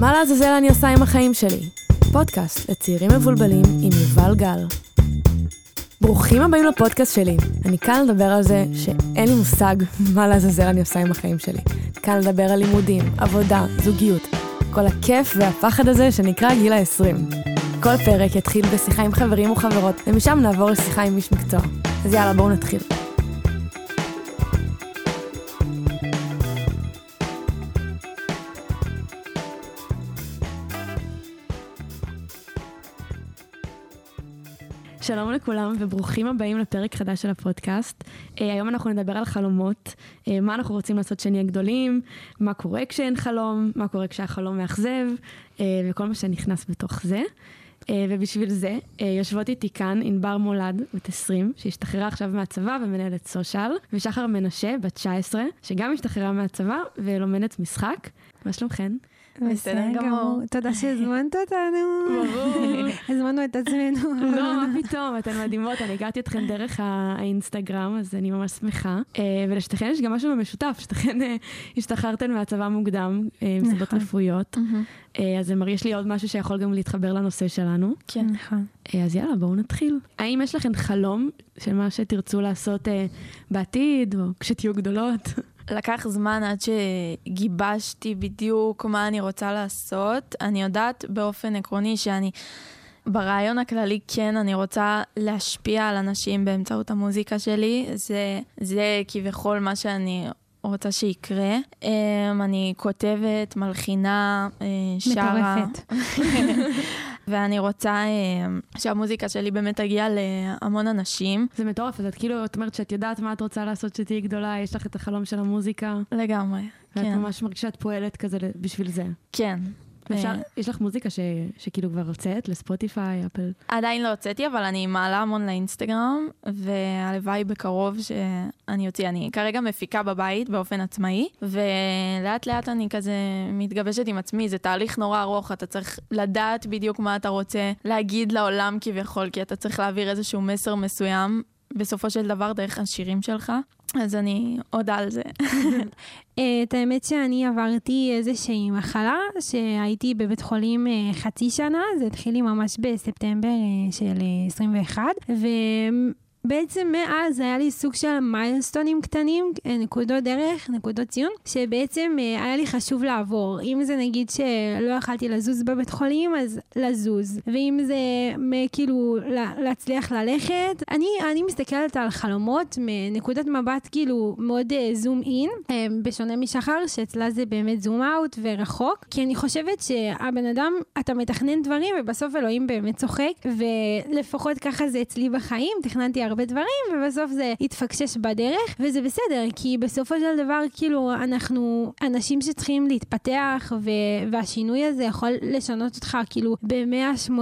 מה לעזאזל אני עושה עם החיים שלי? פודקאסט לצעירים מבולבלים עם יובל גל. ברוכים הבאים לפודקאסט שלי. אני כאן לדבר על זה שאין לי מושג מה לעזאזל אני עושה עם החיים שלי. כאן לדבר על לימודים, עבודה, זוגיות. כל הכיף והפחד הזה שנקרא גיל ה-20. כל פרק יתחיל בשיחה עם חברים וחברות, ומשם נעבור לשיחה עם איש מקצוע. אז יאללה, בואו נתחיל. שלום לכולם וברוכים הבאים לפרק חדש של הפודקאסט. Uh, היום אנחנו נדבר על חלומות, uh, מה אנחנו רוצים לעשות כשנהיה גדולים, מה קורה כשאין חלום, מה קורה כשהחלום מאכזב, uh, וכל מה שנכנס בתוך זה. Uh, ובשביל זה uh, יושבות איתי כאן ענבר מולד, בת 20, שהשתחררה עכשיו מהצבא ומנהלת סושיאל, ושחר מנשה, בת 19, שגם השתחררה מהצבא ולומדת משחק. מה שלומכן? בסדר גמור. תודה שהזמנת אותנו. ברור. הזמנו את עצמנו. לא, מה פתאום, אתן מדהימות, אני הכרתי אתכן דרך האינסטגרם, אז אני ממש שמחה. אה, ולשתיכן יש גם משהו במשותף, שתיכן אה, השתחררתן מהצבא מוקדם, אה, מסיבות נכון. רפואיות. אז זה מרגיש לי עוד משהו שיכול גם להתחבר לנושא שלנו. כן. נכון. אז יאללה, בואו נתחיל. האם יש לכן חלום של מה שתרצו לעשות בעתיד, או כשתהיו גדולות? לקח זמן עד שגיבשתי בדיוק מה אני רוצה לעשות. אני יודעת באופן עקרוני שאני, ברעיון הכללי כן, אני רוצה להשפיע על אנשים באמצעות המוזיקה שלי. זה, זה כביכול מה שאני רוצה שיקרה. Um, אני כותבת, מלחינה, uh, שרה. מטורפת. ואני רוצה uh, שהמוזיקה שלי באמת תגיע להמון אנשים. זה מטורף, אז את כאילו, את אומרת שאת יודעת מה את רוצה לעשות כשתהיי גדולה, יש לך את החלום של המוזיקה, לגמרי. ואת כן. ממש מרגישה שאת פועלת כזה בשביל זה. כן. אה, יש לך מוזיקה ש, שכאילו כבר הוצאת לספוטיפיי, אפל? עדיין לא הוצאתי, אבל אני מעלה המון לאינסטגרם, והלוואי בקרוב שאני אוציא. אני כרגע מפיקה בבית באופן עצמאי, ולאט לאט אני כזה מתגבשת עם עצמי. זה תהליך נורא ארוך, אתה צריך לדעת בדיוק מה אתה רוצה להגיד לעולם כביכול, כי אתה צריך להעביר איזשהו מסר מסוים, בסופו של דבר דרך השירים שלך. אז אני עוד על זה. אה, את האמת שאני עברתי איזושהי מחלה, שהייתי בבית חולים אה, חצי שנה, זה התחיל לי ממש בספטמבר אה, של אה, 21, ובעצם מאז היה לי סוג של מיילסטונים קטנים, אה, נקודות דרך, נקודות ציון, שבעצם אה, היה לי חשוב לעבור. אם זה נגיד שלא יכלתי לזוז בבית חולים, אז לזוז. ואם זה כאילו לה- להצליח ללכת, אני, אני מסתכלת על חלומות מנקודת מבט כאילו מאוד זום אין, בשונה משחר, שאצלה זה באמת זום אאוט ורחוק, כי אני חושבת שהבן אדם, אתה מתכנן דברים ובסוף אלוהים באמת צוחק, ולפחות ככה זה אצלי בחיים, תכננתי הרבה דברים ובסוף זה התפקשש בדרך, וזה בסדר, כי בסופו של דבר כאילו אנחנו אנשים שצריכים להתפתח, ו- והשינוי הזה יכול לשנות אותך כאילו ב-180.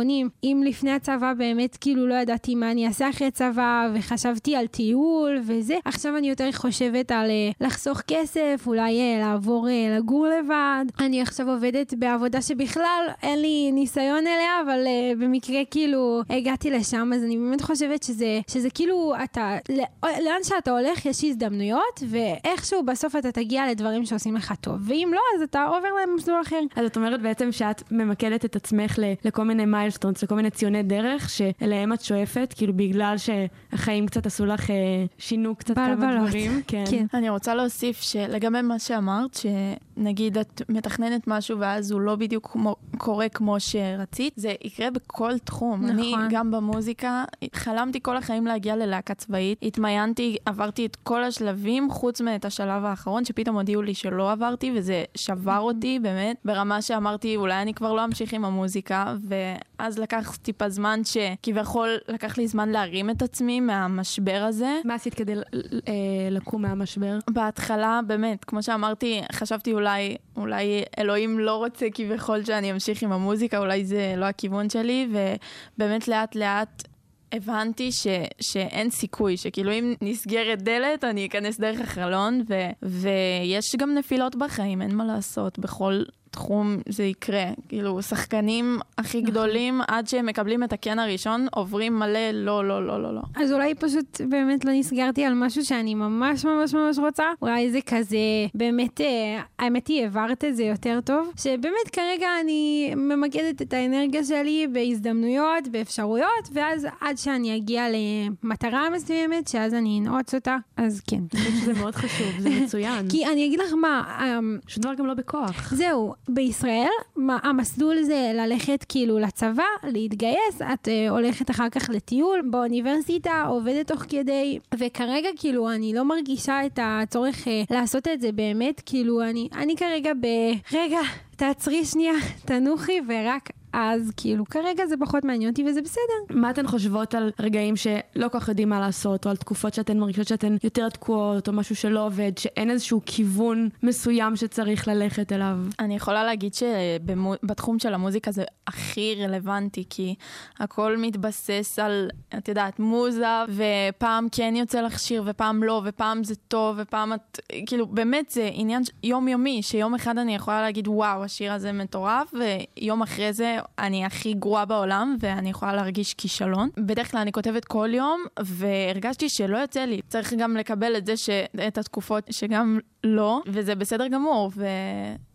אם לפני הצבא באמת כאילו לא ידעתי מה אני אעשה אחרי צבא, וחשבתי על טיול וזה, עכשיו אני יותר חושבת על אה, לחסוך כסף, אולי אה, לעבור אה, לגור לבד. אני עכשיו עובדת בעבודה שבכלל אין לי ניסיון אליה, אבל אה, במקרה כאילו הגעתי לשם, אז אני באמת חושבת שזה, שזה כאילו אתה, לא- לאן שאתה הולך יש הזדמנויות, ואיכשהו בסוף אתה תגיע לדברים שעושים לך טוב. ואם לא, אז אתה עובר למסלול אחר. אז את אומרת בעצם שאת ממקדת את עצמך ל- לכל מיני מיילסטונס, לכל מיני ציוני דרך, שאליהם את שואפת, כאילו בגלל שהחיים קצת עשו לך, אה, שינו קצת כמה. דברים. כן. כן. אני רוצה להוסיף שלגבי מה שאמרת, שנגיד את מתכננת משהו ואז הוא לא בדיוק כמו, קורה כמו שרצית, זה יקרה בכל תחום. נכון. אני גם במוזיקה, חלמתי כל החיים להגיע ללהקה צבאית, התמיינתי, עברתי את כל השלבים, חוץ מאת השלב האחרון, שפתאום הודיעו לי שלא עברתי, וזה שבר אותי באמת, ברמה שאמרתי, אולי אני כבר לא אמשיך עם המוזיקה, ואז לקח טיפה זמן שכביכול לקח לי זמן להרים את עצמי מהמשבר הזה. מה עשית כדי אה, לקום מהמשבר? בהתחלה, באמת, כמו שאמרתי, חשבתי אולי, אולי אלוהים לא רוצה כביכול שאני אמשיך עם המוזיקה, אולי זה לא הכיוון שלי, ובאמת לאט לאט הבנתי ש, שאין סיכוי, שכאילו אם נסגרת דלת, אני אכנס דרך החלון, ו, ויש גם נפילות בחיים, אין מה לעשות, בכל בתחום זה יקרה. כאילו, שחקנים הכי נכון. גדולים, עד שהם מקבלים את הקן הראשון, עוברים מלא לא, לא, לא, לא, לא. אז אולי פשוט באמת לא נסגרתי על משהו שאני ממש ממש ממש רוצה. אולי זה כזה, באמת, אה, האמת היא, העברת את זה יותר טוב. שבאמת כרגע אני ממקדת את האנרגיה שלי בהזדמנויות, באפשרויות, ואז עד שאני אגיע למטרה מסוימת, שאז אני אנעוץ אותה, אז כן. שזה מאוד חשוב, זה מצוין. כי אני אגיד לך מה, אמ, שום דבר גם לא בכוח. זהו, בישראל, מה, המסלול זה ללכת כאילו לצבא, להתגייס, את uh, הולכת אחר כך לטיול באוניברסיטה, עובדת תוך כדי, וכרגע כאילו אני לא מרגישה את הצורך uh, לעשות את זה באמת, כאילו אני, אני כרגע ב... רגע, תעצרי שנייה, תנוחי, ורק אז כאילו כרגע זה פחות מעניין אותי וזה בסדר. מה אתן חושבות על רגעים שלא כל כך יודעים מה לעשות, או על תקופות שאתן מרגישות שאתן יותר תקועות, או משהו שלא עובד, שאין איזשהו כיוון מסוים שצריך ללכת אליו? אני יכולה להגיד שבתחום של המוזיקה זה הכי רלוונטי, כי הכל מתבסס על, את יודעת, מוזה, ופעם כן יוצא לך שיר, ופעם לא, ופעם זה טוב, ופעם את... כאילו, באמת זה עניין יומיומי, שיום אחד אני יכולה להגיד, וואו, השיר הזה מטורף, ויום אחרי זה אני הכי גרועה בעולם, ואני יכולה להרגיש כישלון. בדרך כלל אני כותבת כל יום, והרגשתי שלא יוצא לי. צריך גם לקבל את זה, ש... את התקופות שגם לא, וזה בסדר גמור,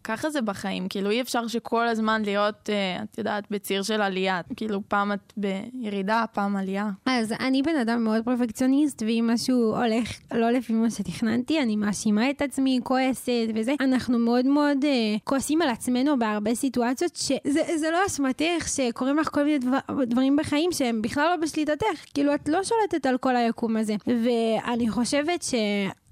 וככה זה בחיים. כאילו, אי אפשר שכל הזמן להיות, אה, את יודעת, בציר של עלייה. כאילו, פעם את בירידה, פעם עלייה. אז אני בן אדם מאוד פרפקציוניסט, ואם משהו הולך לא לפי מה שתכננתי, אני מאשימה את עצמי, כועסת וזה. אנחנו מאוד מאוד uh, כועסים על עצמנו בהרבה סיטואציות, שזה לא אשמתך, שקורים לך כל מיני דבר, דברים בחיים שהם בכלל לא בשליטתך. כאילו, את לא שולטת על כל היקום הזה. ואני חושבת ש...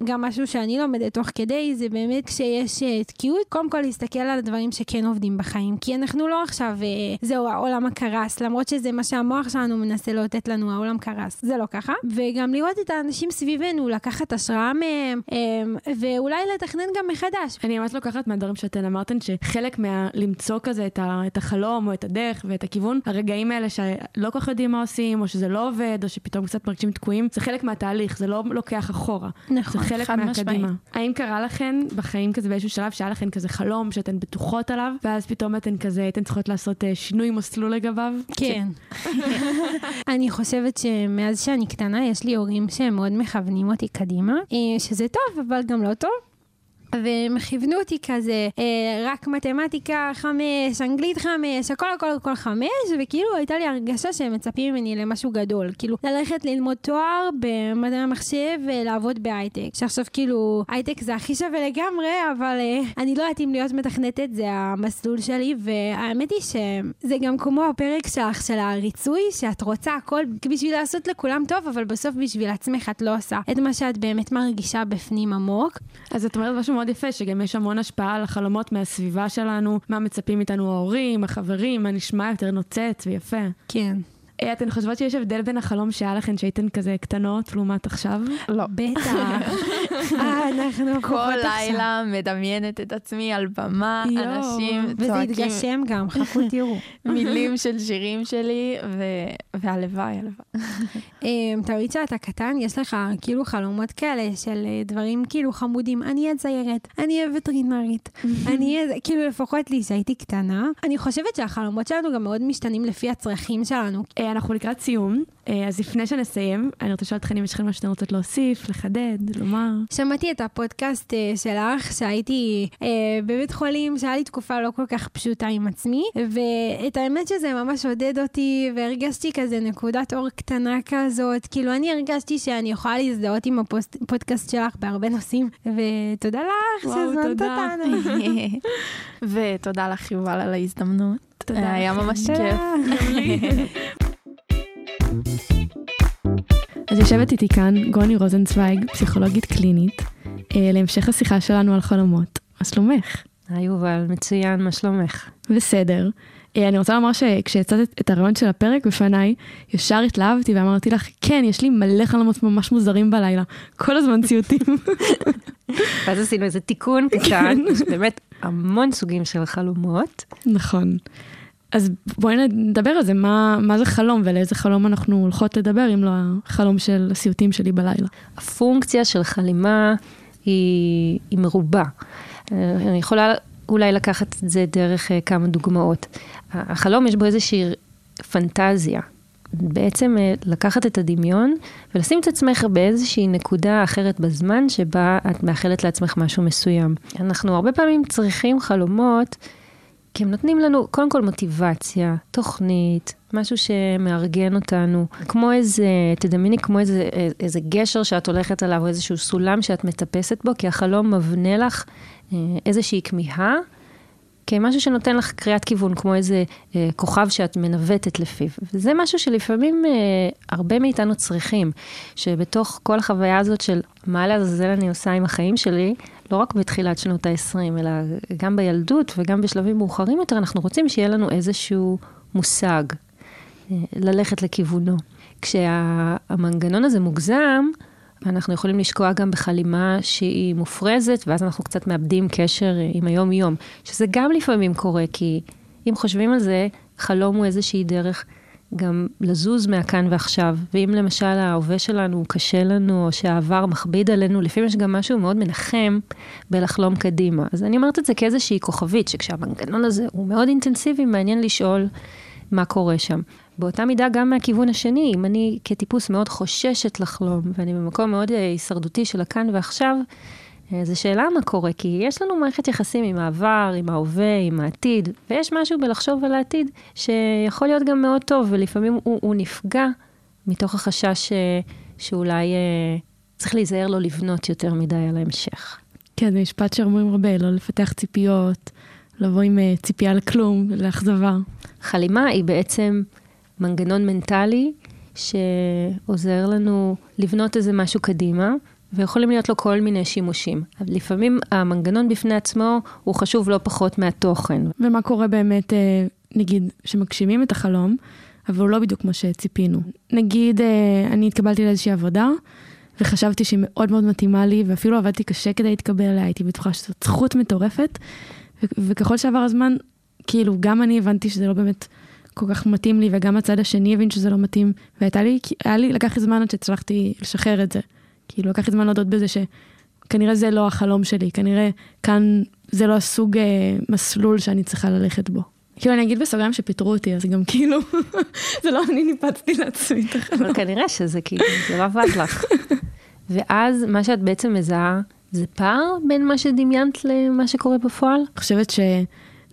גם משהו שאני לומדת תוך כדי, זה באמת כשיש uh, תקיעות, קודם כל להסתכל על הדברים שכן עובדים בחיים. כי אנחנו לא עכשיו, uh, זהו, העולם הקרס, למרות שזה מה שהמוח שלנו מנסה לאותת לנו, העולם קרס. זה לא ככה. וגם לראות את האנשים סביבנו, לקחת השראה מהם, um, ואולי לתכנן גם מחדש. אני ממש לוקחת מהדברים שאתן אמרתן, שחלק מה... למצוא כזה את. את החלום, או את הדרך, ואת הכיוון, הרגעים האלה שלא כל כך יודעים מה עושים, או שזה לא עובד, או שפתאום קצת מרגישים תקועים, זה חלק מהתהליך, זה לא לוקח אחורה. נכון. זה חלק מהקדימה. האם קרה לכן בחיים כזה באיזשהו שלב שהיה לכן כזה חלום שאתן בטוחות עליו, ואז פתאום אתן כזה, הייתן צריכות לעשות אה, שינוי מסלול לגביו? כן. אני חושבת שמאז שאני קטנה יש לי הורים שהם מאוד מכוונים אותי קדימה, אה, שזה טוב, אבל גם לא טוב. והם כיוונו אותי כזה, אה, רק מתמטיקה חמש, אנגלית חמש, הכל הכל הכל חמש, וכאילו הייתה לי הרגשה שהם מצפים ממני למשהו גדול. כאילו, ללכת ללמוד תואר במדעי המחשב ולעבוד בהייטק. שעכשיו כאילו, הייטק זה הכי שווה לגמרי, אבל אה, אני לא יודעת אם להיות מתכנתת זה המסלול שלי, והאמת היא שזה גם כמו הפרק שלך של הריצוי, שאת רוצה הכל בשביל לעשות לכולם טוב, אבל בסוף בשביל עצמך את לא עושה את מה שאת באמת מרגישה בפנים עמוק. אז את אומרת משהו מאוד יפה, שגם יש המון השפעה על החלומות מהסביבה שלנו, מה מצפים מאיתנו ההורים, החברים, מה נשמע יותר נוצץ ויפה. כן. אה, אתן חושבות שיש הבדל בין החלום שהיה לכן שהייתן כזה קטנות לעומת עכשיו? לא. בטח. אה, אנחנו כל. לילה מדמיינת את עצמי על במה. אנשים וזה צועקים יתגשם גם, חכו תראו. מילים של שירים שלי, ו- והלוואי, הלוואי. אמ, תמיד כשאתה קטן, יש לך כאילו חלומות כאלה של אה, דברים כאילו חמודים. אני אהיה ציירת, אני אהיה וטרינרית, אני אהיה... כאילו לפחות לי, כשהייתי קטנה. אני חושבת שהחלומות שלנו גם מאוד משתנים לפי הצרכים שלנו. אה, אנחנו לקראת סיום, אה, אז לפני שנסיים, אני רוצה לשאול אתכן אם יש לכם משהו שאתן רוצות להוסיף, לחדד, לומר. שמעתי את הפודקאסט שלך, שהייתי בבית חולים, שהיה לי תקופה לא כל כך פשוטה עם עצמי, ואת האמת שזה ממש עודד אותי, והרגשתי כזה נקודת אור קטנה כזאת, כאילו אני הרגשתי שאני יכולה להזדהות עם הפודקאסט שלך בהרבה נושאים, ותודה לך שהזמנת תודה. אותנו. ותודה לך, יובל, על ההזדמנות. תודה היה לך. ממש. כיף. אז יושבת איתי כאן גוני רוזנצוויג, פסיכולוגית קלינית, אה, להמשך השיחה שלנו על חלומות. מה שלומך? היי יובל, מצוין, מה שלומך? בסדר. אה, אני רוצה לומר שכשיצאת את הרעיון של הפרק בפניי, ישר התלהבתי ואמרתי לך, כן, יש לי מלא חלומות ממש מוזרים בלילה. כל הזמן ציוטים. ואז עשינו איזה תיקון קטן, יש באמת המון סוגים של חלומות. נכון. אז בואי נדבר על זה, מה, מה זה חלום ולאיזה חלום אנחנו הולכות לדבר, אם לא החלום של הסיוטים שלי בלילה. הפונקציה של חלימה היא, היא מרובה. אה, אני יכולה אולי לקחת את זה דרך uh, כמה דוגמאות. החלום יש בו איזושהי פנטזיה. בעצם uh, לקחת את הדמיון ולשים את עצמך באיזושהי נקודה אחרת בזמן שבה את מאחלת לעצמך משהו מסוים. אנחנו הרבה פעמים צריכים חלומות כי הם נותנים לנו קודם כל מוטיבציה, תוכנית, משהו שמארגן אותנו, כמו איזה, תדמייני כמו איזה, איזה גשר שאת הולכת עליו, או איזשהו סולם שאת מטפסת בו, כי החלום מבנה לך אה, איזושהי כמיהה, כמשהו שנותן לך קריאת כיוון, כמו איזה אה, כוכב שאת מנווטת לפיו. וזה משהו שלפעמים אה, הרבה מאיתנו צריכים, שבתוך כל החוויה הזאת של מה לעזאזל אני עושה עם החיים שלי, לא רק בתחילת שנות ה-20, אלא גם בילדות וגם בשלבים מאוחרים יותר, אנחנו רוצים שיהיה לנו איזשהו מושג, אה, ללכת לכיוונו. כשהמנגנון הזה מוגזם, אנחנו יכולים לשקוע גם בחלימה שהיא מופרזת, ואז אנחנו קצת מאבדים קשר עם היום-יום, שזה גם לפעמים קורה, כי אם חושבים על זה, חלום הוא איזושהי דרך גם לזוז מהכאן ועכשיו. ואם למשל ההווה שלנו הוא קשה לנו, או שהעבר מכביד עלינו, לפעמים יש גם משהו מאוד מנחם בלחלום קדימה. אז אני אומרת את זה כאיזושהי כוכבית, שכשהמנגנון הזה הוא מאוד אינטנסיבי, מעניין לשאול מה קורה שם. באותה מידה גם מהכיוון השני, אם אני כטיפוס מאוד חוששת לחלום, ואני במקום מאוד אה, הישרדותי של הכאן ועכשיו, זו שאלה מה קורה, כי יש לנו מערכת יחסים עם העבר, עם ההווה, עם העתיד, ויש משהו בלחשוב על העתיד שיכול להיות גם מאוד טוב, ולפעמים הוא, הוא נפגע מתוך החשש אה, שאולי אה, צריך להיזהר לא לבנות יותר מדי על ההמשך. כן, זה משפט שאומרים הרבה, לא לפתח ציפיות, לבוא עם uh, ציפייה לכלום, לאכזבה. חלימה היא בעצם מנגנון מנטלי שעוזר לנו לבנות איזה משהו קדימה, ויכולים להיות לו כל מיני שימושים. לפעמים המנגנון בפני עצמו הוא חשוב לא פחות מהתוכן. ומה קורה באמת, אה, נגיד, שמגשימים את החלום, אבל הוא לא בדיוק כמו שציפינו. נגיד, אה, אני התקבלתי לאיזושהי עבודה, וחשבתי שהיא מאוד מאוד מתאימה לי, ואפילו עבדתי קשה כדי להתקבל אליה, הייתי בטוחה שזאת זכות מטורפת, וככל שעבר הזמן, כאילו, גם אני הבנתי שזה לא באמת כל כך מתאים לי, וגם הצד השני הבין שזה לא מתאים, והייתה לי, לי, לקח לי זמן עד שהצלחתי לשחרר את זה. כאילו, לקח לי זמן להודות בזה שכנראה זה לא החלום שלי, כנראה כאן זה לא הסוג אה, מסלול שאני צריכה ללכת בו. כאילו, אני אגיד בסוגריים שפיטרו אותי, אז גם כאילו, זה לא אני ניפצתי לעצמי את החלום. אבל כנראה שזה כאילו, זה לא עבד לך. ואז מה שאת בעצם מזהה, זה פער בין מה שדמיינת למה שקורה בפועל? אני חושבת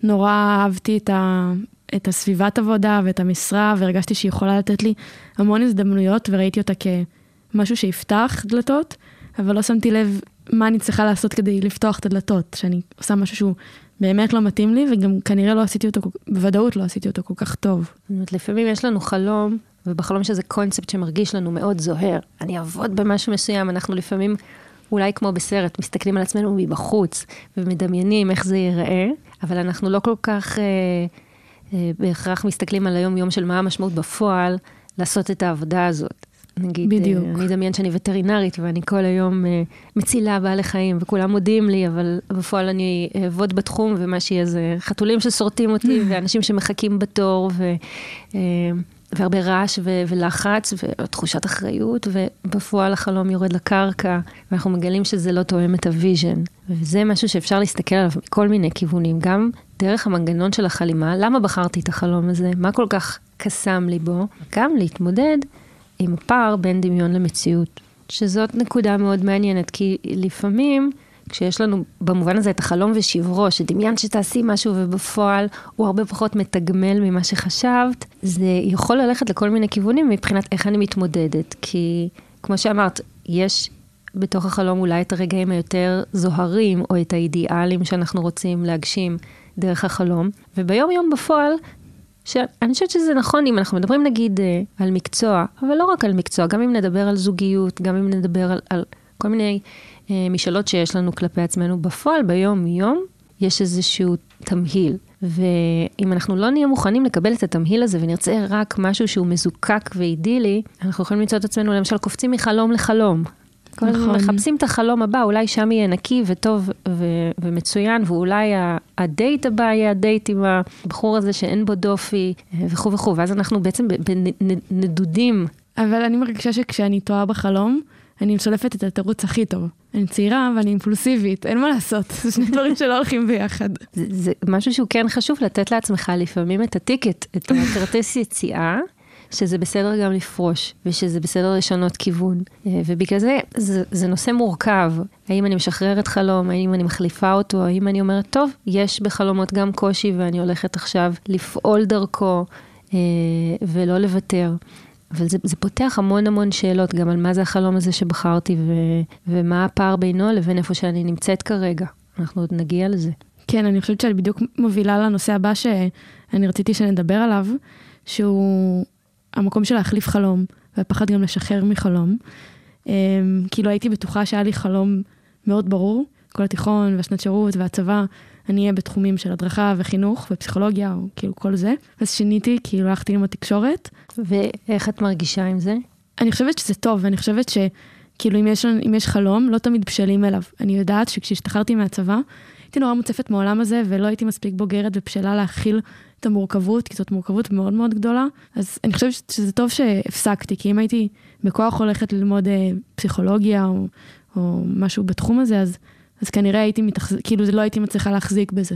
שנורא אהבתי את, ה, את הסביבת עבודה ואת המשרה, והרגשתי שהיא יכולה לתת לי המון הזדמנויות, וראיתי אותה כ... משהו שיפתח דלתות, אבל לא שמתי לב מה אני צריכה לעשות כדי לפתוח את הדלתות, שאני עושה משהו שהוא באמת לא מתאים לי, וגם כנראה לא עשיתי אותו, בוודאות לא עשיתי אותו כל כך טוב. זאת אומרת, לפעמים יש לנו חלום, ובחלום שזה קונספט שמרגיש לנו מאוד זוהר. אני אעבוד במשהו מסוים, אנחנו לפעמים, אולי כמו בסרט, מסתכלים על עצמנו מבחוץ, ומדמיינים איך זה ייראה, אבל אנחנו לא כל כך אה, אה, בהכרח מסתכלים על היום-יום של מה המשמעות בפועל לעשות את העבודה הזאת. נגיד, בדיוק. אני אדמיין שאני וטרינרית ואני כל היום uh, מצילה בעלי חיים וכולם מודיעים לי, אבל בפועל אני אעבוד בתחום ומה שיהיה זה חתולים ששורטים אותי ואנשים שמחכים בתור ו, uh, והרבה רעש ו- ולחץ ותחושת אחריות, ובפועל החלום יורד לקרקע ואנחנו מגלים שזה לא תואם את ה vision. וזה משהו שאפשר להסתכל עליו מכל מיני כיוונים, גם דרך המנגנון של החלימה, למה בחרתי את החלום הזה, מה כל כך קסם לי בו, גם להתמודד עם הפער בין דמיון למציאות. שזאת נקודה מאוד מעניינת, כי לפעמים, כשיש לנו במובן הזה את החלום ושברו, שדמיינת שתעשי משהו ובפועל הוא הרבה פחות מתגמל ממה שחשבת, זה יכול ללכת לכל מיני כיוונים מבחינת איך אני מתמודדת. כי כמו שאמרת, יש בתוך החלום אולי את הרגעים היותר זוהרים, או את האידיאלים שאנחנו רוצים להגשים דרך החלום, וביום יום בפועל שאני חושבת שזה נכון אם אנחנו מדברים נגיד אה, על מקצוע, אבל לא רק על מקצוע, גם אם נדבר על זוגיות, גם אם נדבר על, על כל מיני אה, משאלות שיש לנו כלפי עצמנו, בפועל ביום-יום יש איזשהו תמהיל. ואם אנחנו לא נהיה מוכנים לקבל את התמהיל הזה ונרצה רק משהו שהוא מזוקק ואידילי, אנחנו יכולים למצוא את עצמנו למשל קופצים מחלום לחלום. כל הזמן נכון. מחפשים את החלום הבא, אולי שם יהיה נקי וטוב ו- ומצוין, ואולי הדייט הבא יהיה הדייט עם הבחור הזה שאין בו דופי, וכו' וכו', ואז אנחנו בעצם בנדודים. אבל אני מרגישה שכשאני טועה בחלום, אני משלפת את התירוץ הכי טוב. אני צעירה ואני אימפולסיבית, אין מה לעשות, זה שני דברים שלא הולכים ביחד. זה, זה משהו שהוא כן חשוב לתת לעצמך לפעמים את ה ticket, את הכרטיס יציאה. שזה בסדר גם לפרוש, ושזה בסדר לשנות כיוון. אה, ובגלל זה, זה, זה נושא מורכב. האם אני משחררת חלום, האם אני מחליפה אותו, האם אני אומרת, טוב, יש בחלומות גם קושי ואני הולכת עכשיו לפעול דרכו אה, ולא לוותר. אבל זה, זה פותח המון המון שאלות גם על מה זה החלום הזה שבחרתי ו, ומה הפער בינו לבין איפה שאני נמצאת כרגע. אנחנו עוד נגיע לזה. כן, אני חושבת שאני בדיוק מובילה לנושא הבא שאני רציתי שנדבר עליו, שהוא המקום של להחליף חלום, והפחד גם לשחרר מחלום. Um, כאילו הייתי בטוחה שהיה לי חלום מאוד ברור, כל התיכון והשנת שירות והצבא, אני אהיה בתחומים של הדרכה וחינוך ופסיכולוגיה, או כאילו כל זה. אז שיניתי, כאילו הלכתי עם התקשורת. ואיך את מרגישה עם זה? אני חושבת שזה טוב, ואני חושבת שכאילו אם יש, אם יש חלום, לא תמיד בשלים אליו. אני יודעת שכשהשתחררתי מהצבא, הייתי נורא מוצפת מהעולם הזה, ולא הייתי מספיק בוגרת ובשלה להכיל את המורכבות, כי זאת מורכבות מאוד מאוד גדולה. אז אני חושבת שזה טוב שהפסקתי, כי אם הייתי בכוח הולכת ללמוד אה, פסיכולוגיה או, או משהו בתחום הזה, אז, אז כנראה הייתי מתחז... כאילו לא הייתי מצליחה להחזיק בזה.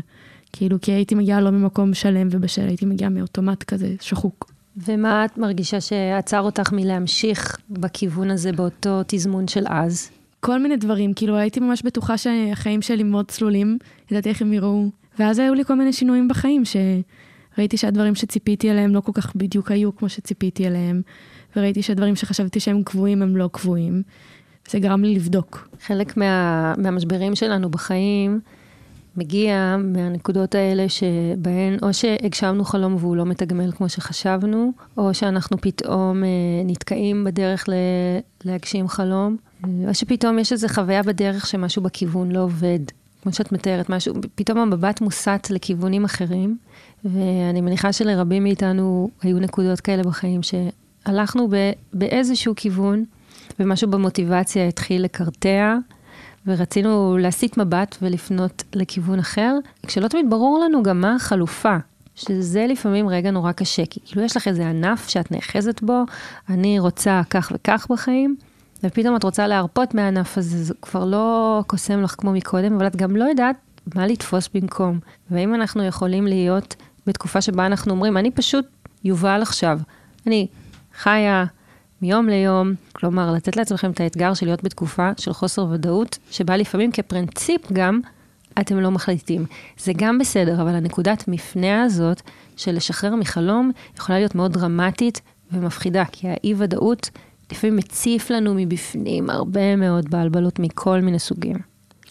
כאילו, כי הייתי מגיעה לא ממקום שלם ובשל, הייתי מגיעה מאוטומט כזה שחוק. ומה את מרגישה שעצר אותך מלהמשיך בכיוון הזה באותו תזמון של אז? כל מיני דברים, כאילו הייתי ממש בטוחה שהחיים שלי מאוד צלולים, ידעתי איך הם יראו, ואז היו לי כל מיני שינויים בחיים, שראיתי שהדברים שציפיתי אליהם לא כל כך בדיוק היו כמו שציפיתי אליהם, וראיתי שהדברים שחשבתי שהם קבועים הם לא קבועים. זה גרם לי לבדוק. חלק מה, מהמשברים שלנו בחיים מגיע מהנקודות האלה שבהן או שהגשמנו חלום והוא לא מתגמל כמו שחשבנו, או שאנחנו פתאום אה, נתקעים בדרך ל, להגשים חלום, או שפתאום יש איזו חוויה בדרך שמשהו בכיוון לא עובד. כמו שאת מתארת, משהו, פתאום המבט מוסט לכיוונים אחרים, ואני מניחה שלרבים מאיתנו היו נקודות כאלה בחיים שהלכנו ב, באיזשהו כיוון, ומשהו במוטיבציה התחיל לקרטע, ורצינו להסיט מבט ולפנות לכיוון אחר, כשלא תמיד ברור לנו גם מה החלופה. שזה לפעמים רגע נורא קשה, כי כאילו יש לך איזה ענף שאת נאחזת בו, אני רוצה כך וכך בחיים, ופתאום את רוצה להרפות מהענף הזה, זה כבר לא קוסם לך כמו מקודם, אבל את גם לא יודעת מה לתפוס במקום. והאם אנחנו יכולים להיות בתקופה שבה אנחנו אומרים, אני פשוט יובל עכשיו. אני חיה מיום ליום, כלומר, לתת לעצמכם את האתגר של להיות בתקופה של חוסר ודאות, שבה לפעמים כפרינציפ גם אתם לא מחליטים. זה גם בסדר, אבל הנקודת מפנה הזאת של לשחרר מחלום יכולה להיות מאוד דרמטית ומפחידה, כי האי-ודאות לפעמים מציף לנו מבפנים הרבה מאוד בלבלות מכל מיני סוגים.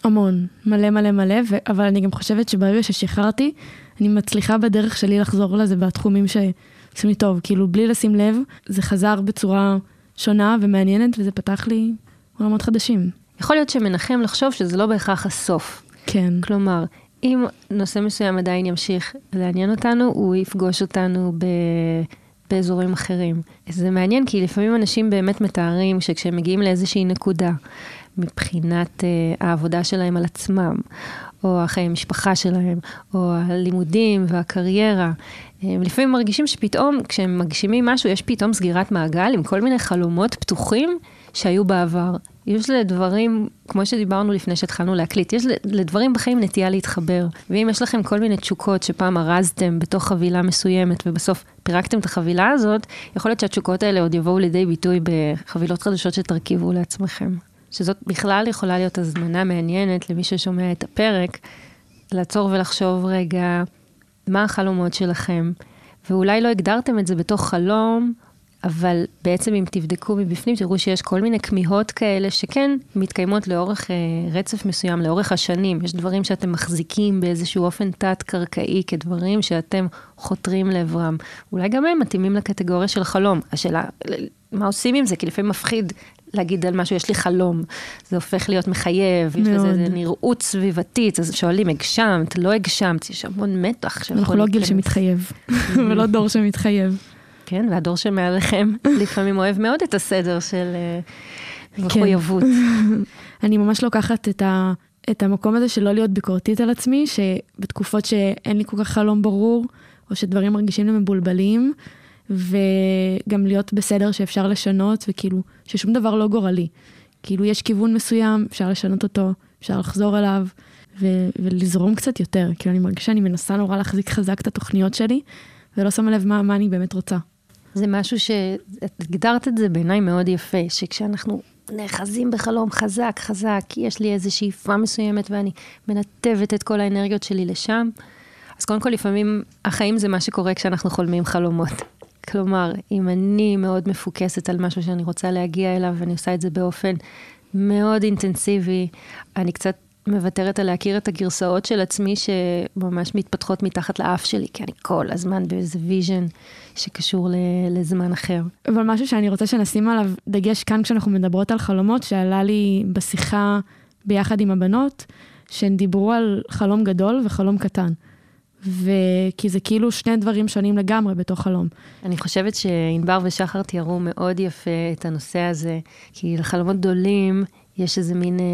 המון, מלא מלא מלא, ו... אבל אני גם חושבת שברגע ששחררתי, אני מצליחה בדרך שלי לחזור לזה בתחומים שעושים לי טוב. כאילו, בלי לשים לב, זה חזר בצורה שונה ומעניינת, וזה פתח לי עולמות חדשים. יכול להיות שמנחם לחשוב שזה לא בהכרח הסוף. כן. כלומר, אם נושא מסוים עדיין ימשיך לעניין אותנו, הוא יפגוש אותנו ב... באזורים אחרים. זה מעניין כי לפעמים אנשים באמת מתארים שכשהם מגיעים לאיזושהי נקודה, מבחינת uh, העבודה שלהם על עצמם, או החיי המשפחה שלהם, או הלימודים והקריירה, הם לפעמים מרגישים שפתאום כשהם מגשימים משהו, יש פתאום סגירת מעגל עם כל מיני חלומות פתוחים שהיו בעבר. יש לדברים, כמו שדיברנו לפני שהתחלנו להקליט, יש לדברים בחיים נטייה להתחבר. ואם יש לכם כל מיני תשוקות שפעם ארזתם בתוך חבילה מסוימת ובסוף פירקתם את החבילה הזאת, יכול להיות שהתשוקות האלה עוד יבואו לידי ביטוי בחבילות חדשות שתרכיבו לעצמכם. שזאת בכלל יכולה להיות הזמנה מעניינת למי ששומע את הפרק, לעצור ולחשוב רגע, מה החלומות שלכם? ואולי לא הגדרתם את זה בתוך חלום, אבל בעצם אם תבדקו מבפנים, תראו שיש כל מיני כמיהות כאלה שכן מתקיימות לאורך אה, רצף מסוים, לאורך השנים. יש דברים שאתם מחזיקים באיזשהו אופן תת-קרקעי כדברים שאתם חותרים לעברם. אולי גם הם מתאימים לקטגוריה של חלום. השאלה, מה עושים עם זה? כי לפעמים מפחיד להגיד על משהו, יש לי חלום. זה הופך להיות מחייב, מאוד. יש לזה נראות סביבתית, אז שואלים, הגשמת, לא הגשמת, יש המון מתח אנחנו לא גיל שמתחייב, ולא דור שמתחייב. כן, והדור שמעליכם לפעמים אוהב מאוד את הסדר של אה, כן. מחויבות. אני ממש לוקחת את, ה, את המקום הזה של לא להיות ביקורתית על עצמי, שבתקופות שאין לי כל כך חלום ברור, או שדברים מרגישים לי מבולבלים, וגם להיות בסדר שאפשר לשנות, וכאילו, ששום דבר לא גורלי. כאילו יש כיוון מסוים, אפשר לשנות אותו, אפשר לחזור אליו, ו- ולזרום קצת יותר. כאילו אני מרגישה שאני מנסה נורא להחזיק חזק את התוכניות שלי, ולא שמה לב מה, מה אני באמת רוצה. זה משהו שהגדרת את זה בעיניי מאוד יפה, שכשאנחנו נאחזים בחלום חזק, חזק, יש לי איזו שאיפה מסוימת ואני מנתבת את כל האנרגיות שלי לשם, אז קודם כל לפעמים החיים זה מה שקורה כשאנחנו חולמים חלומות. כלומר, אם אני מאוד מפוקסת על משהו שאני רוצה להגיע אליו, ואני עושה את זה באופן מאוד אינטנסיבי, אני קצת מוותרת על להכיר את הגרסאות של עצמי שממש מתפתחות מתחת לאף שלי, כי אני כל הזמן באיזה vision שקשור לזמן אחר. אבל משהו שאני רוצה שנשים עליו דגש כאן כשאנחנו מדברות על חלומות, שעלה לי בשיחה ביחד עם הבנות, שהן דיברו על חלום גדול וחלום קטן. וכי זה כאילו שני דברים שונים לגמרי בתוך חלום. אני חושבת שענבר ושחר תיארו מאוד יפה את הנושא הזה, כי לחלומות גדולים יש איזה מין אה,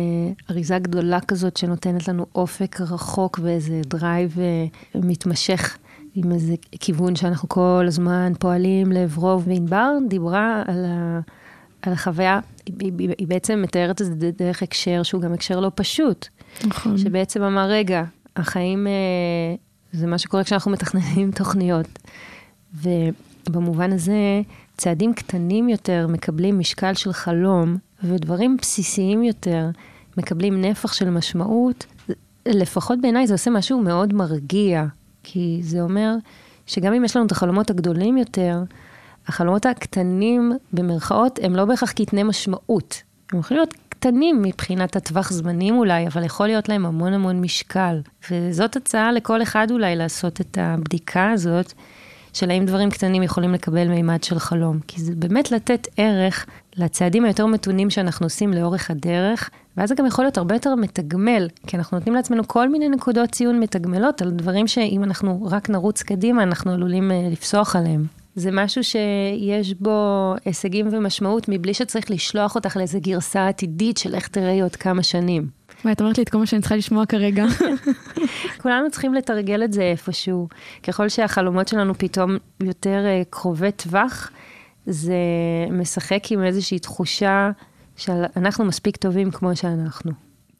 אריזה גדולה כזאת שנותנת לנו אופק רחוק ואיזה drive אה, מתמשך עם איזה כיוון שאנחנו כל הזמן פועלים לעברו. וענבר דיברה על, ה, על החוויה, היא, היא, היא בעצם מתארת את זה דרך הקשר שהוא גם הקשר לא פשוט. נכון. שבעצם אמר, רגע, החיים אה, זה מה שקורה כשאנחנו מתכננים תוכניות. ובמובן הזה, צעדים קטנים יותר מקבלים משקל של חלום, ודברים בסיסיים יותר מקבלים נפח של משמעות. לפחות בעיניי זה עושה משהו מאוד מרגיע, כי זה אומר שגם אם יש לנו את החלומות הגדולים יותר, החלומות הקטנים, במרכאות, הם לא בהכרח קטני משמעות. הם יכולים להיות קטנים מבחינת הטווח זמנים אולי, אבל יכול להיות להם המון המון משקל. וזאת הצעה לכל אחד אולי לעשות את הבדיקה הזאת, של האם דברים קטנים יכולים לקבל מימד של חלום. כי זה באמת לתת ערך לצעדים היותר מתונים שאנחנו עושים לאורך הדרך, ואז זה גם יכול להיות הרבה יותר מתגמל, כי אנחנו נותנים לעצמנו כל מיני נקודות ציון מתגמלות על דברים שאם אנחנו רק נרוץ קדימה, אנחנו עלולים uh, לפסוח עליהם. זה משהו שיש בו הישגים ומשמעות מבלי שצריך לשלוח אותך לאיזה גרסה עתידית של איך תראי עוד כמה שנים. מה, את אומרת לי את כל מה שאני צריכה לשמוע כרגע. כולנו צריכים לתרגל את זה איפשהו. ככל שהחלומות שלנו פתאום יותר uh, קרובי טווח, זה משחק עם איזושהי תחושה שאנחנו מספיק טובים כמו שאנחנו.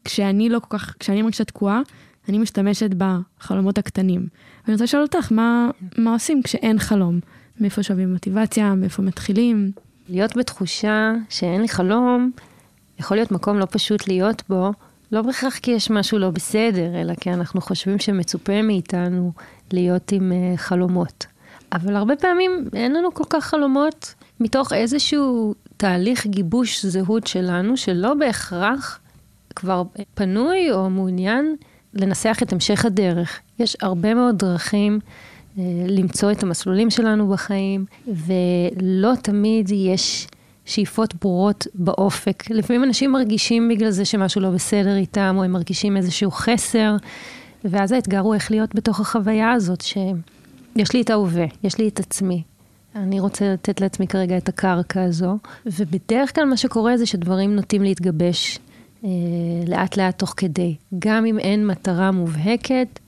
כשאני לא כל כך, כשאני מרגישה תקועה, אני משתמשת בחלומות הקטנים. ואני רוצה לשאול אותך, מה, מה עושים כשאין חלום? מאיפה שואבים מוטיבציה? מאיפה מתחילים? להיות בתחושה שאין לי חלום, יכול להיות מקום לא פשוט להיות בו, לא בהכרח כי יש משהו לא בסדר, אלא כי אנחנו חושבים שמצופה מאיתנו להיות עם uh, חלומות. אבל הרבה פעמים אין לנו כל כך חלומות מתוך איזשהו תהליך גיבוש זהות שלנו, שלא בהכרח כבר פנוי או מעוניין לנסח את המשך הדרך. יש הרבה מאוד דרכים אה, למצוא את המסלולים שלנו בחיים, ולא תמיד יש שאיפות ברורות באופק. לפעמים אנשים מרגישים בגלל זה שמשהו לא בסדר איתם, או הם מרגישים איזשהו חסר, ואז האתגר הוא איך להיות בתוך החוויה הזאת, שיש לי את ההווה, יש לי את עצמי. אני רוצה לתת לעצמי כרגע את הקרקע הזו, ובדרך כלל מה שקורה זה שדברים נוטים להתגבש אה, לאט לאט תוך כדי. גם אם אין מטרה מובהקת,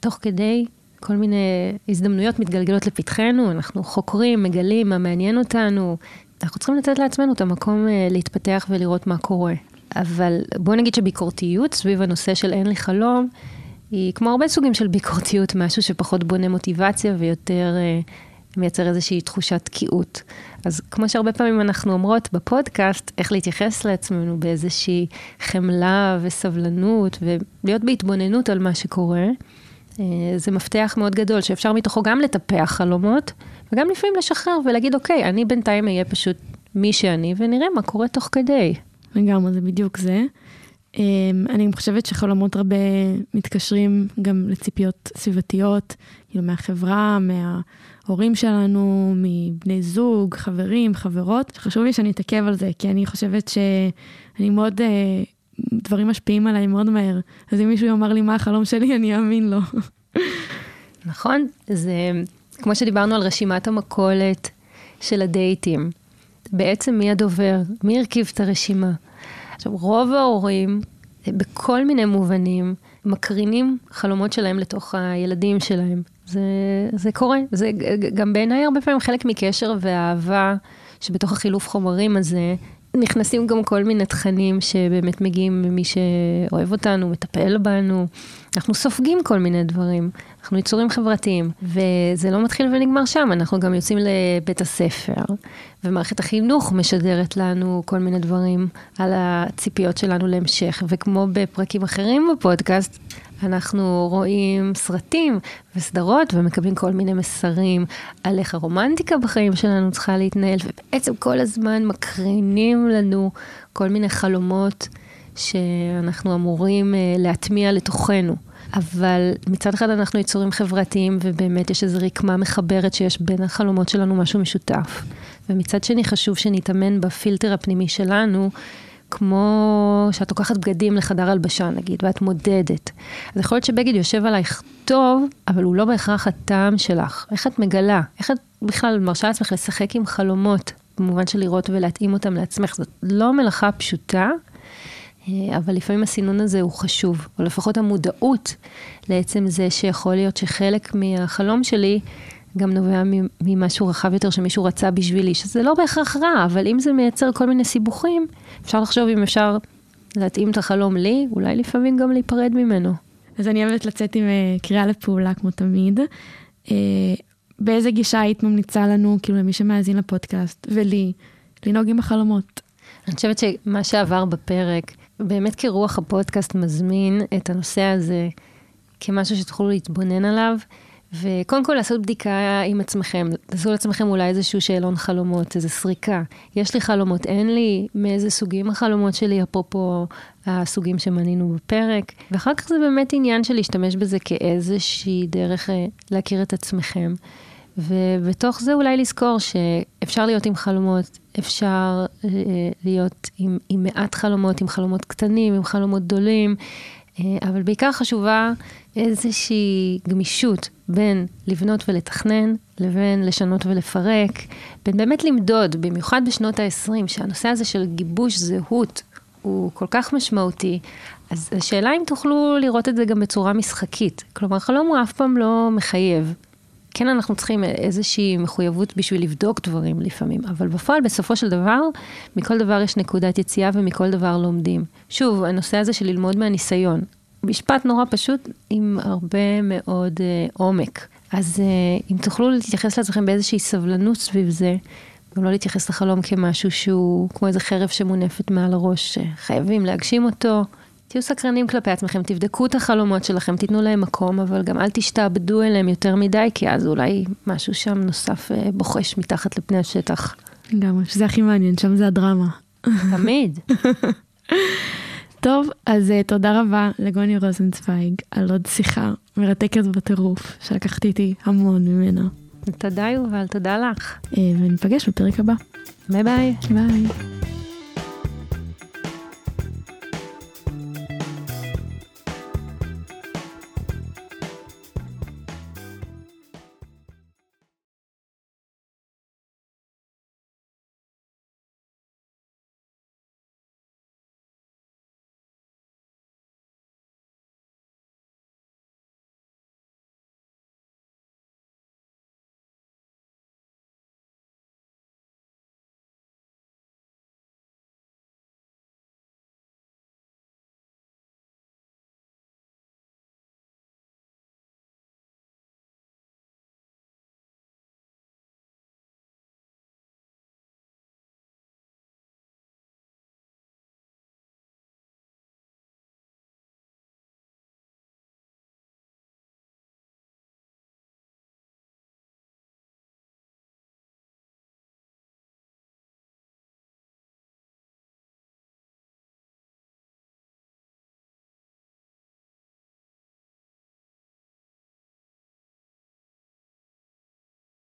תוך כדי כל מיני הזדמנויות מתגלגלות לפתחנו, אנחנו חוקרים, מגלים מה מעניין אותנו. אנחנו צריכים לתת לעצמנו את המקום אה, להתפתח ולראות מה קורה. אבל בוא נגיד שביקורתיות סביב הנושא של אין לי חלום, היא כמו הרבה סוגים של ביקורתיות, משהו שפחות בונה מוטיבציה ויותר אה, מייצר איזושהי תחושת תקיעות. אז כמו שהרבה פעמים אנחנו אומרות בפודקאסט, איך להתייחס לעצמנו באיזושהי חמלה וסבלנות ולהיות בהתבוננות על מה שקורה. אה, זה מפתח מאוד גדול, שאפשר מתוכו גם לטפח חלומות, וגם לפעמים לשחרר ולהגיד, אוקיי, אני בינתיים אהיה פשוט מי שאני, ונראה מה קורה תוך כדי. לגמרי, זה בדיוק זה. אה, אני חושבת שחלומות הרבה מתקשרים גם לציפיות סביבתיות, כאילו מהחברה, מההורים שלנו, מבני זוג, חברים, חברות. חשוב לי שאני אתעכב על זה, כי אני חושבת שאני מאוד אה, דברים משפיעים עליי מאוד מהר. אז אם מישהו יאמר לי מה החלום שלי, אני אאמין לו. נכון, זה כמו שדיברנו על רשימת המכולת של הדייטים. בעצם מי הדובר? מי הרכיב את הרשימה? עכשיו, רוב ההורים, בכל מיני מובנים, מקרינים חלומות שלהם לתוך הילדים שלהם. זה, זה קורה. זה גם בעיניי הרבה פעמים חלק מקשר ואהבה שבתוך החילוף חומרים הזה נכנסים גם כל מיני תכנים שבאמת מגיעים ממי שאוהב אותנו, מטפל בנו. אנחנו סופגים כל מיני דברים, אנחנו יצורים חברתיים, וזה לא מתחיל ונגמר שם, אנחנו גם יוצאים לבית הספר, ומערכת החינוך משדרת לנו כל מיני דברים על הציפיות שלנו להמשך, וכמו בפרקים אחרים בפודקאסט, אנחנו רואים סרטים וסדרות ומקבלים כל מיני מסרים על איך הרומנטיקה בחיים שלנו צריכה להתנהל, ובעצם כל הזמן מקרינים לנו כל מיני חלומות שאנחנו אמורים אה, להטמיע לתוכנו. אבל מצד אחד אנחנו יצורים חברתיים, ובאמת יש איזו רקמה מחברת שיש בין החלומות שלנו משהו משותף. ומצד שני חשוב שנתאמן בפילטר הפנימי שלנו, כמו שאת לוקחת בגדים לחדר הלבשה נגיד, ואת מודדת. אז יכול להיות שבגד יושב עלייך טוב, אבל הוא לא בהכרח הטעם שלך. איך את מגלה? איך את בכלל מרשה לעצמך לשחק עם חלומות, במובן של לראות ולהתאים אותם לעצמך? זאת לא מלאכה פשוטה, אה, אבל לפעמים הסינון הזה הוא חשוב, או לפחות המודעות לעצם זה שיכול להיות שחלק מהחלום שלי גם נובע ממשהו רחב יותר שמישהו רצה בשבילי, שזה לא בהכרח רע, אבל אם זה מייצר כל מיני סיבוכים, אפשר לחשוב אם אפשר להתאים את החלום לי, אולי לפעמים גם להיפרד ממנו. אז אני אוהבת לצאת עם אה, קריאה לפעולה כמו תמיד. אה, באיזה גישה היית ממליצה לנו, כאילו למי שמאזין לפודקאסט, ולי, לנהוג עם החלומות? אני חושבת שמה שעבר בפרק, באמת כרוח הפודקאסט מזמין את הנושא הזה כמשהו שתוכלו להתבונן עליו. וקודם כל לעשות בדיקה עם עצמכם, תעשו לעצמכם אולי איזשהו שאלון חלומות, איזו סריקה. יש לי חלומות, אין לי, מאיזה סוגים החלומות שלי, אפרופו הסוגים שמנינו בפרק. ואחר כך זה באמת עניין של להשתמש בזה כאיזושהי דרך אה, להכיר את עצמכם. ובתוך זה אולי לזכור שאפשר להיות עם חלומות, אפשר אה, להיות עם, עם מעט חלומות, עם חלומות קטנים, עם חלומות גדולים, אה, אבל בעיקר חשובה איזושהי גמישות בין לבנות ולתכנן, לבין לשנות ולפרק, בין באמת למדוד, במיוחד בשנות ה-20, שהנושא הזה של גיבוש זהות הוא כל כך משמעותי, אז השאלה אם תוכלו לראות את זה גם בצורה משחקית. כלומר, חלום הוא אף פעם לא מחייב. כן, אנחנו צריכים איזושהי מחויבות בשביל לבדוק דברים לפעמים, אבל בפועל, בסופו של דבר, מכל דבר יש נקודת יציאה ומכל דבר לומדים. שוב, הנושא הזה של ללמוד מהניסיון. משפט נורא פשוט עם הרבה מאוד uh, עומק. אז uh, אם תוכלו להתייחס לעצמכם באיזושהי סבלנות סביב זה, גם לא להתייחס לחלום כמשהו שהוא כמו איזה חרב שמונפת מעל הראש, שחייבים להגשים אותו. תהיו סקרנים כלפי עצמכם, תבדקו את החלומות שלכם, תיתנו להם מקום, אבל גם אל תשתעבדו אליהם יותר מדי, כי אז אולי משהו שם נוסף uh, בוחש מתחת לפני השטח. גם, שזה הכי מעניין, שם זה הדרמה. תמיד. טוב, אז uh, תודה רבה לגוני רוזנצוויג על עוד שיחה מרתקת בטירוף, שלקחתי איתי המון ממנה. תודה יובל, תודה לך. Uh, וניפגש בפרק הבא. ביי ביי. ביי.